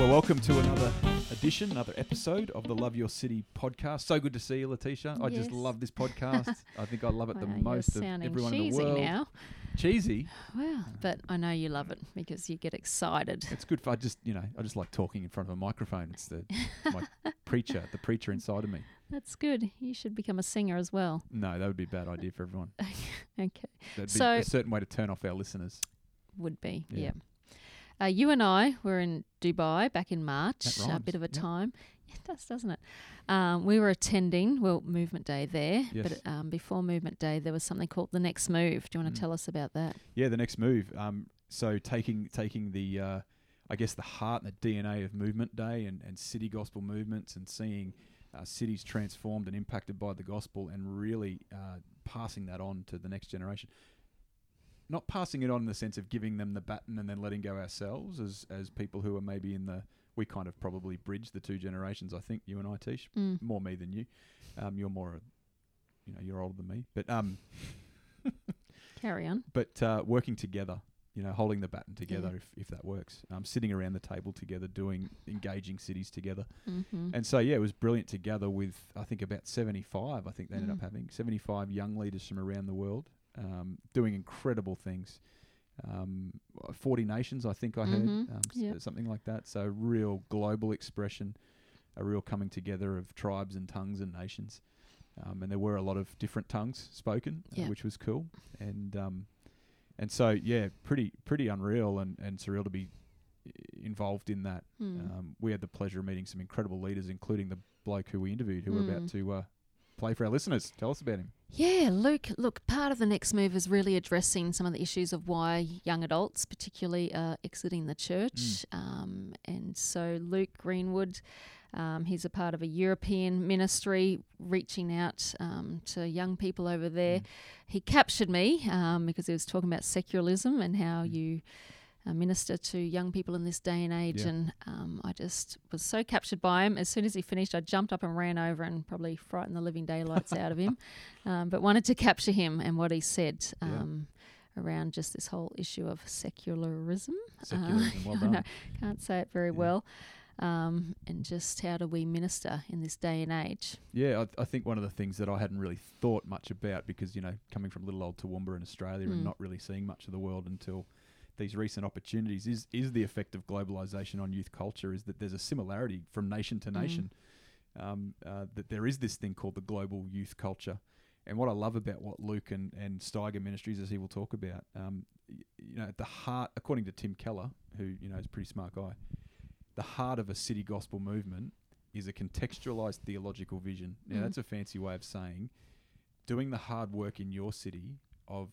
Well, welcome to another edition, another episode of the Love Your City podcast. So good to see you, Letitia. I just Yes. love this podcast. I think I love it the Wow, you're most of sounding everyone in cheesy the world. now. Cheesy. Well, uh, but I know you love it because you get excited. It's good for I just you know I just like talking in front of a microphone. It's the it's my preacher, the preacher inside of me. That's good. You should become a singer as well. No, that would be a bad idea for everyone. Okay, That'd be So- a certain way to turn off our listeners. would be. Yeah. Yeah. Uh, you and I were in Dubai back in March, a bit of a yeah. time. It does, doesn't it? Um, we were attending well Movement Day there, Yes. but um, before Movement Day, there was something called the Next Move. Do you want Mm. to tell us about that? Yeah, the next move. Um, so taking taking the uh, I guess the heart and the DNA of Movement Day and, and city gospel movements and seeing uh, cities transformed and impacted by the gospel and really uh, passing that on to the next generation. Not passing it on in the sense of giving them the baton and then letting go ourselves as as people who are maybe in the we kind of probably bridge the two generations. I think you and I, Tish, Mm. more me than you. Um, you're more, you know, you're older than me, but um, Carry on. but uh, working together, you know, holding the baton together Yeah. if, if that works. Um, sitting around the table together, doing engaging cities together, Mm-hmm. and so yeah, it was brilliant together with I think about seventy five. I think they ended up Mm. having seventy five young leaders from around the world, um, doing incredible things. Um, Forty nations, I think I heard Mhm. um, s- Yep. something like that. So real global expression, a real coming together of tribes and tongues and nations. Um, and there were a lot of different tongues spoken, uh, which was cool. And um, and so yeah, pretty pretty unreal and, and surreal to be i- involved in that. Mm. Um, we had the pleasure of meeting some incredible leaders, including the bloke who we interviewed, who we're about Mm. to uh, play for our listeners. Tell us about him. Yeah, Luke, look, part of the next move is really addressing some of the issues of why young adults, particularly, are exiting the church. Um, and so, Luke Greenwood, um, he's a part of a European ministry reaching out um, to young people over there. Mm. He captured me um, because he was talking about secularism and how Mm. you. Uh, minister to young people in this day and age, Yeah. and um, I just was so captured by him. As soon as he finished, I jumped up and ran over and probably frightened the living daylights out of him um, but wanted to capture him and what he said Yeah. um, around just this whole issue of secularism. Secularism, well I done. know, can't say it very Yeah. well. Um, and just how do we minister in this day and age? Yeah, I, I think one of the things that I hadn't really thought much about because you know coming from little old Toowoomba in Australia and Mm. not really seeing much of the world until these recent opportunities is is the effect of globalization on youth culture is that there's a similarity from nation to Mm. nation um, uh, that there is this thing called the global youth culture and what I love about what Luke and, and Steiger Ministries, as he will talk about, um, you know, at the heart, according to Tim Keller, who you know is a pretty smart guy, the heart of a city gospel movement is a contextualized theological vision. Now, Mm. that's a fancy way of saying doing the hard work in your city of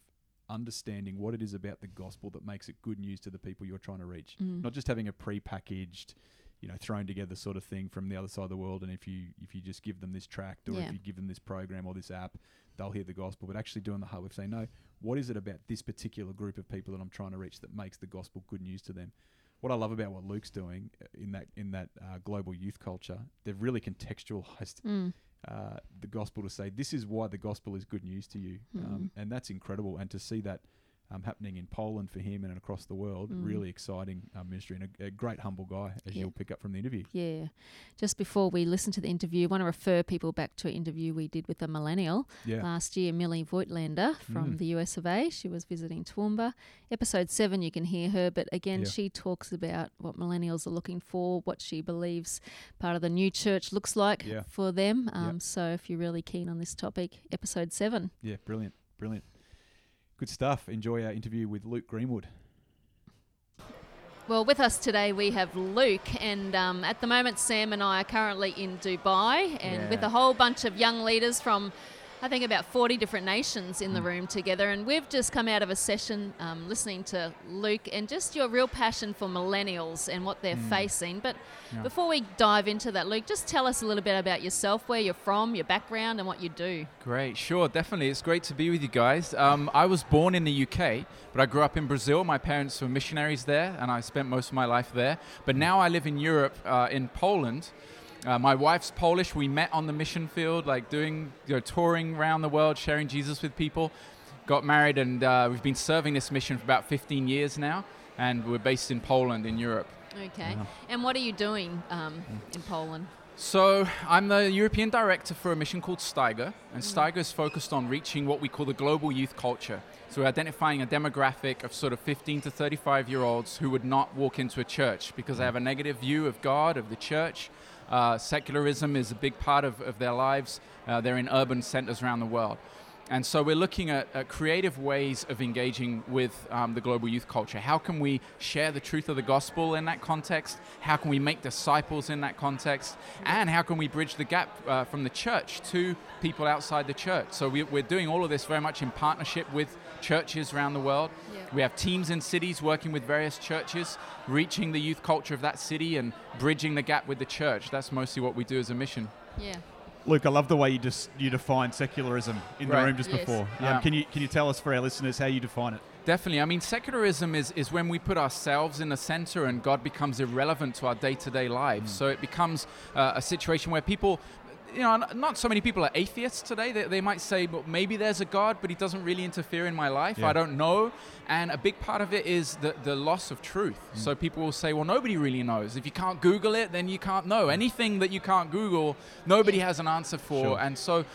understanding what it is about the gospel that makes it good news to the people you're trying to reach. Mm. Not just having a pre-packaged, you know, thrown together sort of thing from the other side of the world. And if you if you just give them this tract or Yeah. if you give them this program or this app, they'll hear the gospel. But actually doing the hard work, saying, no, what is it about this particular group of people that I'm trying to reach that makes the gospel good news to them? What I love about what Luke's doing uh, in that in that uh, global youth culture, they've really contextualized Mm. Uh, the gospel to say this is why the gospel is good news to you, um, and that's incredible. And to see that um, happening in Poland for him and across the world, Mm. really exciting uh, ministry and a, a great humble guy, as Yeah. you'll pick up from the interview. Yeah. Just before we listen to the interview, I want to refer people back to an interview we did with a millennial Yeah, last year, Millie Voigtlander from Mm. the US of A. She was visiting Toowoomba. Episode seven, you can hear her, but again, Yeah. she talks about what millennials are looking for, what she believes part of the new church looks like for them. Um, So if you're really keen on this topic, episode seven. yeah, brilliant, brilliant, good stuff. Enjoy our interview with Luke Greenwood. Well, with us today we have Luke, and um, at the moment Sam and I are currently in Dubai, and with a whole bunch of young leaders from, I think, about 40 different nations in the Mm. room together. And we've just come out of a session um, listening to Luke and just your real passion for millennials and what they're Mm. facing. But Yeah. before we dive into that, Luke, just tell us a little bit about yourself, where you're from, your background, and what you do. Great, sure, definitely. It's great to be with you guys. Um, I was born in the UK, but I grew up in Brazil. My parents were missionaries there, and I spent most of my life there. But now I live in Europe, uh, in Poland. Uh, my wife's Polish. We met on the mission field, like doing, you know, touring around the world, sharing Jesus with people. Got married, and uh, we've been serving this mission for about 15 years now, and we're based in Poland, in Europe. Okay. Wow. And what are you doing um, in Poland? So I'm the European director for a mission called Steiger, and Steiger is focused on reaching what we call the global youth culture. So we're identifying a demographic of sort of 15 to 35 year olds who would not walk into a church because they have a negative view of God, of the church. Uh, secularism is a big part of, of their lives. Uh, they're in urban centers around the world. And so we're looking at, at creative ways of engaging with um, the global youth culture. How can we share the truth of the gospel in that context? How can we make disciples in that context? And how can we bridge the gap uh, from the church to people outside the church? So we, we're doing all of this very much in partnership with churches around the world. Yeah. We have teams in cities working with various churches, reaching the youth culture of that city and bridging the gap with the church. That's mostly what we do as a mission. Yeah. Luke, I love the way you just you define secularism in Right. the room just Yes. before. Um, Yeah. can you can you tell us for our listeners how you define it? Definitely. I mean, secularism is, is when we put ourselves in the center and God becomes irrelevant to our day to day lives. So it becomes uh, a situation where people, you know, not so many people are atheists today. They, they might say, well, maybe there's a God, but he doesn't really interfere in my life. Yeah. I don't know. And a big part of it is the, the loss of truth. So people will say, well, nobody really knows. If you can't Google it, then you can't know. Anything that you can't Google, nobody has an answer for. Sure. And so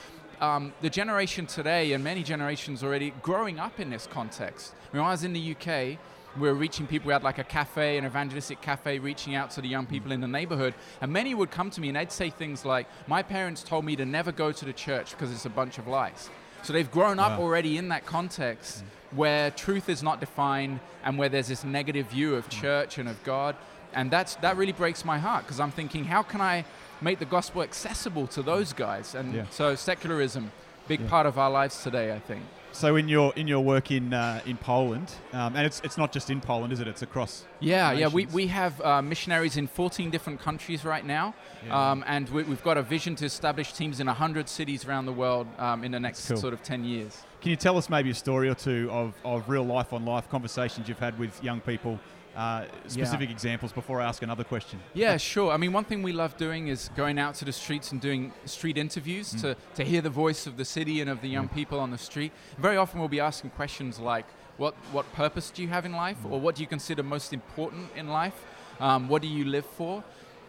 um, the generation today and many generations already growing up in this context. When I was in the UK, we were reaching people. We had like a cafe, an evangelistic cafe, reaching out to the young people in the neighborhood. And many would come to me and they'd say things like, My parents told me to never go to the church because it's a bunch of lies. So they've grown up Wow. already in that context where truth is not defined and where there's this negative view of mm. church and of God. And that's, that really breaks my heart because I'm thinking, how can I make the gospel accessible to those guys? And Yeah. so secularism, big Yeah. part of our lives today, I think. So in your in your work in uh, in Poland, um, and it's it's not just in Poland, is it? It's across. Yeah, yeah. We, we have uh, missionaries in 14 different countries right now, Yeah. um, and we, we've got a vision to establish teams in 100 cities around the world um, in the next cool. sort of 10 years. Can you tell us maybe a story or two of, of real life on life conversations you've had with young people? Uh, specific examples before I ask another question. Yeah, sure. I mean, one thing we love doing is going out to the streets and doing street interviews to, to hear the voice of the city and of the young people on the street. Very often we'll be asking questions like, what, what purpose do you have in life? Or what do you consider most important in life? Um, what do you live for?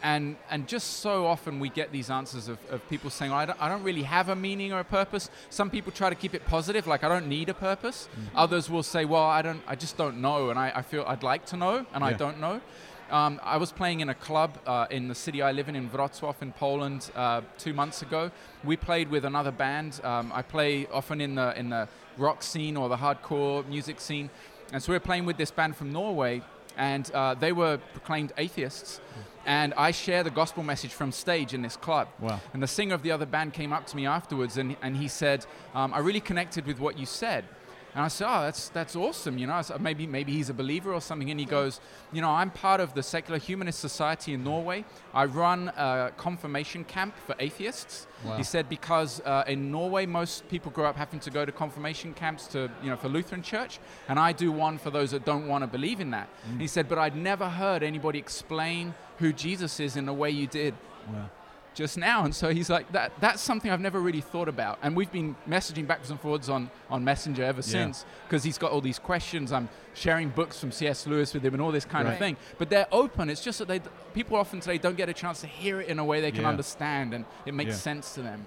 And, and just so often we get these answers of, of people saying, I, don't, I don't really have a meaning or a purpose. Some people try to keep it positive, like I don't need a purpose. Others will say, well, I, don't, I just don't know, and I, I feel I'd like to know, and I don't know. Um, I was playing in a club uh, in the city I live in, in Wrocław, in Poland, uh, two months ago. We played with another band. Um, I play often in the in the rock scene or the hardcore music scene, and so we were playing with this band from Norway, and uh, they were proclaimed atheists. And I share the gospel message from stage in this club. Wow. And the singer of the other band came up to me afterwards and, and he said, um, I really connected with what you said. And I said, oh, that's, that's awesome. You know, I said, maybe, maybe he's a believer or something. And he goes, you know, I'm part of the Secular Humanist Society in Norway. I run a confirmation camp for atheists. Wow. He said because uh, in Norway, most people grow up having to go to confirmation camps to, you know, for Lutheran church. And I do one for those that don't want to believe in that. Mm. He said, but I'd never heard anybody explain who Jesus is in the way you did Wow. Just now. And so he's like, that, that's something I've never really thought about. And we've been messaging backwards and forwards on, on Messenger ever Yeah. since because he's got all these questions. I'm sharing books from C.S. Lewis with him and all this kind Right. of thing. But they're open. It's just that they, people often today don't get a chance to hear it in a way they can Yeah. understand and it makes Yeah. sense to them.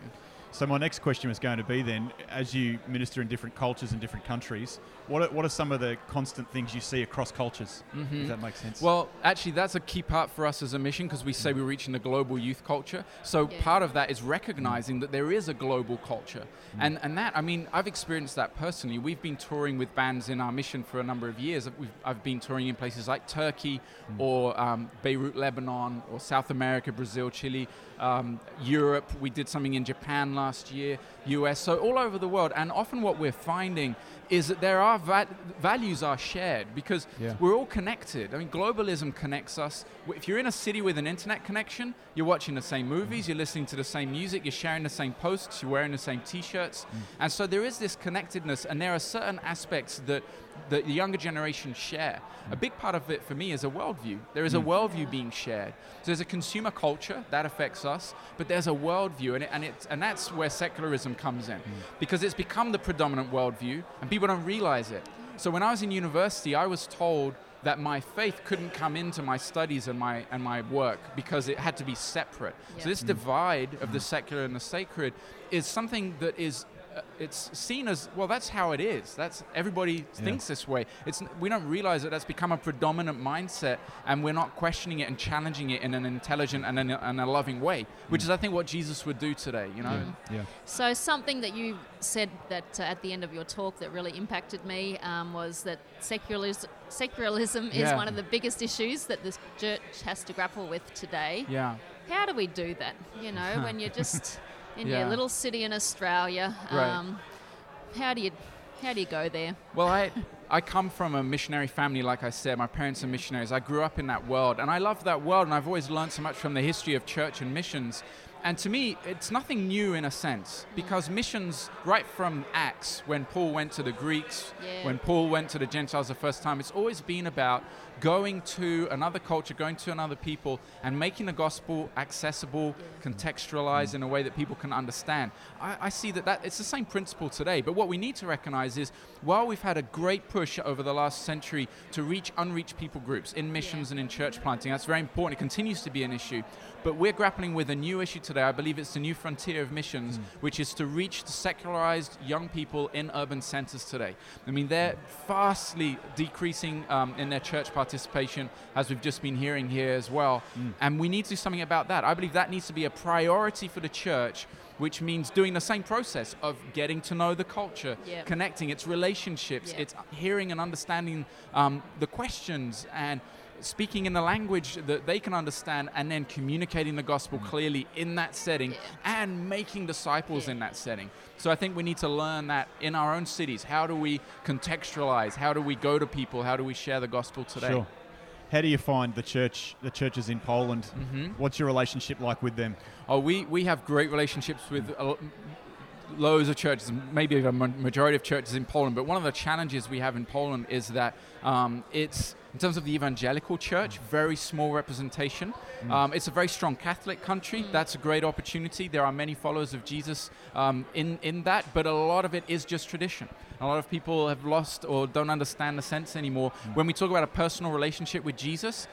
So my next question was going to be then, as you minister in different cultures and different countries, what are, what are some of the constant things you see across cultures? Mhm. If that makes sense. Well, actually, that's a key part for us as a mission because we say we're reaching the global youth culture. So Yeah. part of that is recognizing that there is a global culture, and and that I mean I've experienced that personally. We've been touring with bands in our mission for a number of years. We've, I've been touring in places like Turkey, or um, Beirut, Lebanon, or South America, Brazil, Chile, um, Europe. We did something in Japan last year, US. So all over the world, and often what we're finding is that there are va- values are shared because Yeah. we're all connected. I mean, globalism connects us. If you're in a city with an internet connection, you're watching the same movies, mm-hmm. you're listening to the same music, you're sharing the same posts, you're wearing the same T-shirts, mm. and so there is this connectedness, and there are certain aspects that that the younger generation share. A big part of it for me is a worldview. There is a mm. worldview being shared. So there's a consumer culture that affects us, but there's a worldview, and it, and it, and that's where secularism comes in, mm. because it's become the predominant worldview, and people don't realize it. So when I was in university, I was told that my faith couldn't come into my studies and my and my work because it had to be separate. So this mm. divide of the secular and the sacred is something that is it's seen as well that's how it is that's everybody thinks this way it's we don't realize that that's become a predominant mindset and we're not questioning it and challenging it in an intelligent and in a, and a loving way which is i think what jesus would do today you know Yeah. So something that you said that uh, at the end of your talk that really impacted me um, was that secularism, secularism is Yeah. one of the biggest issues that the church has to grapple with today. yeah How do we do that? You know, when you're just in Yeah. your little city in Australia, Right. um, how do you how do you go there? Well, I I come from a missionary family, like I said. My parents are missionaries. I grew up in that world, and I love that world. And I've always learned so much from the history of church and missions. And to me, it's nothing new in a sense, mm. because missions, right from Acts, when Paul went to the Greeks, Yeah. when Paul went to the Gentiles the first time, it's always been about going to another culture, going to another people, and making the gospel accessible, contextualized mm. in a way that people can understand. I, I see that, that it's the same principle today, but what we need to recognize is while we've had a great push over the last century to reach unreached people groups in missions and in church planting, that's very important. It continues to be an issue. But we're grappling with a new issue today. I believe it's the new frontier of missions, which is to reach the secularized young people in urban centers today. I mean, they're vastly decreasing um, in their church participation, as we've just been hearing here as well. And we need to do something about that. I believe that needs to be a priority for the church. Which means doing the same process of getting to know the culture, Yeah. connecting, its relationships, Yeah. it's hearing and understanding um, the questions and speaking in the language that they can understand and then communicating the gospel clearly in that setting Yeah. and making disciples Yeah. in that setting. So I think we need to learn that in our own cities. How do we contextualize? How do we go to people? How do we share the gospel today? Sure. How do you find the church, the churches in Poland? Mhm. What's your relationship like with them? Oh, we, we have great relationships with a lo- loads of churches, maybe a majority of churches in Poland. But one of the challenges we have in Poland is that um, it's, in terms of the evangelical church, very small representation. Um, it's a very strong Catholic country. That's a great opportunity. There are many followers of Jesus um, in, in that, but a lot of it is just tradition. A lot of people have lost or don't understand the sense anymore. When we talk about a personal relationship with Jesus,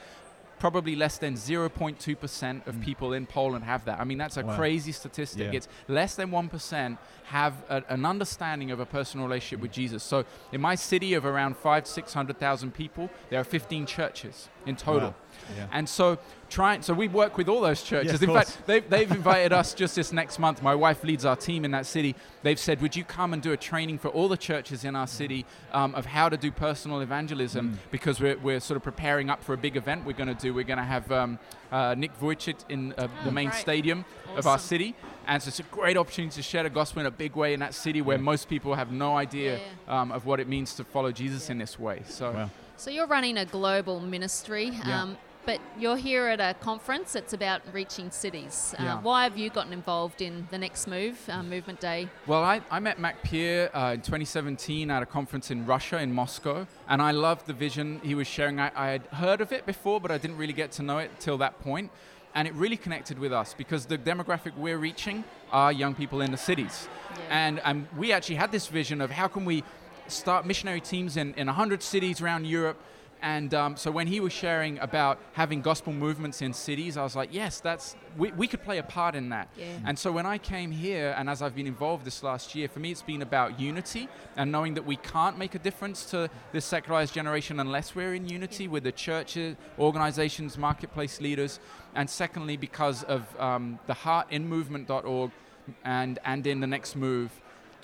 probably less than 0.2% of hmm. people in Poland have that. I mean, that's a Wow. crazy statistic. Yeah. It's less than 1% have a, an understanding of a personal relationship with hmm. Jesus. So in my city of around five, 600,000 people, there are 15 churches in total. Wow. Yeah. And so trying, so we work with all those churches. of in course. fact, they've, they've invited us just this next month. My wife leads our team in that city. They've said, would you come and do a training for all the churches in our city um, of how to do personal evangelism? Mm. Because we're, we're sort of preparing up for a big event we're going to do. We're going to have um, uh, Nick Vujicic in uh, the Oh, main great. stadium of our city. And so it's a great opportunity to share the gospel in a big way in that city where Yeah. most people have no idea Yeah. um, of what it means to follow Jesus Yeah. in this way. So Wow. So you're running a global ministry, Yeah. um, but you're here at a conference that's about reaching cities. Uh, Yeah. Why have you gotten involved in the next move, uh, Movement Day? Well, I, I met Mac Pier uh, in 2017 at a conference in Russia, in Moscow, and I loved the vision he was sharing. I, I had heard of it before, but I didn't really get to know it till that point. And it really connected with us because the demographic we're reaching are young people in the cities. Yeah. And, and we actually had this vision of how can we start missionary teams in, in 100 cities around Europe. And um, so when he was sharing about having gospel movements in cities, I was like, yes, that's we, we could play a part in that. Yeah. And so when I came here, and as I've been involved this last year, for me it's been about unity and knowing that we can't make a difference to this secularized generation unless we're in unity with the churches, organizations, marketplace leaders. And secondly, because of um, the heart in movement.org and, and in the next move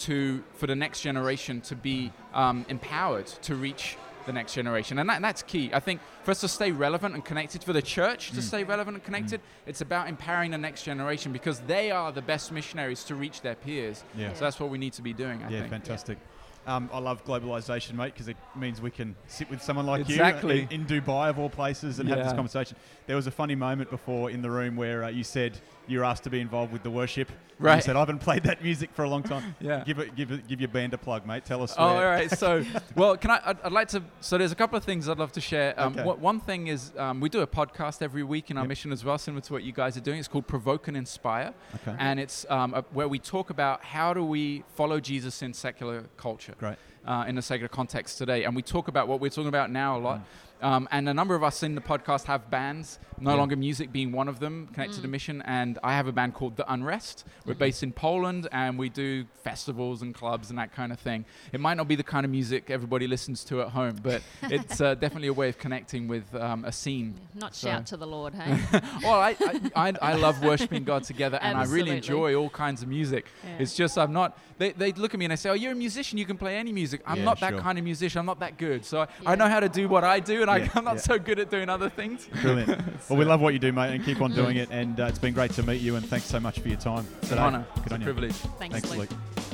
to for the next generation to be um, empowered to reach the next generation. And, that, and that's key. I think for us to stay relevant and connected, for the church to stay relevant and connected, it's about empowering the next generation because they are the best missionaries to reach their peers. Yeah. So that's what we need to be doing, I Yeah, think. fantastic. Um, I love globalization, mate, because it means we can sit with someone like Exactly. you in, in Dubai, of all places, and have this conversation. There was a funny moment before in the room where uh, you said you were asked to be involved with the worship. And You said, I haven't played that music for a long time. Yeah. Give it, give it, give your band a plug, mate. Tell us. Oh, all right. So, well, can I? I'd, I'd like to. So, there's a couple of things I'd love to share. Um, Okay. what, one thing is um, we do a podcast every week in our Yep. mission as well, similar to what you guys are doing. It's called Provoke and Inspire, Okay. and it's um, a, where we talk about how do we follow Jesus in secular culture. Great. uh, in a secular context today. And we talk about what we're talking about now a lot. Um, and a number of us in the podcast have bands, no Yeah. longer music being one of them, connected to Mm. mission. And I have a band called The Unrest. We're Mhm. based in Poland and we do festivals and clubs and that kind of thing. It might not be the kind of music everybody listens to at home, but it's uh, definitely a way of connecting with um, a scene. Not So- shout to the Lord, hey? well, I, I, I, I love worshiping God together and I really enjoy all kinds of music. Yeah. It's just I'm not. They, they look at me and they say, "Oh, you're a musician. You can play any music." I'm Yeah, not that sure. kind of musician. I'm not that good. So I, I know how to do what I do, and Yeah, I, I'm not yeah. so good at doing other things. Brilliant. well, we love what you do, mate, and keep on doing it. And uh, it's been great to meet you. And thanks so much for your time It's today. an honor. Good It's a you. privilege. Thanks, Thanks, Luke. Luke.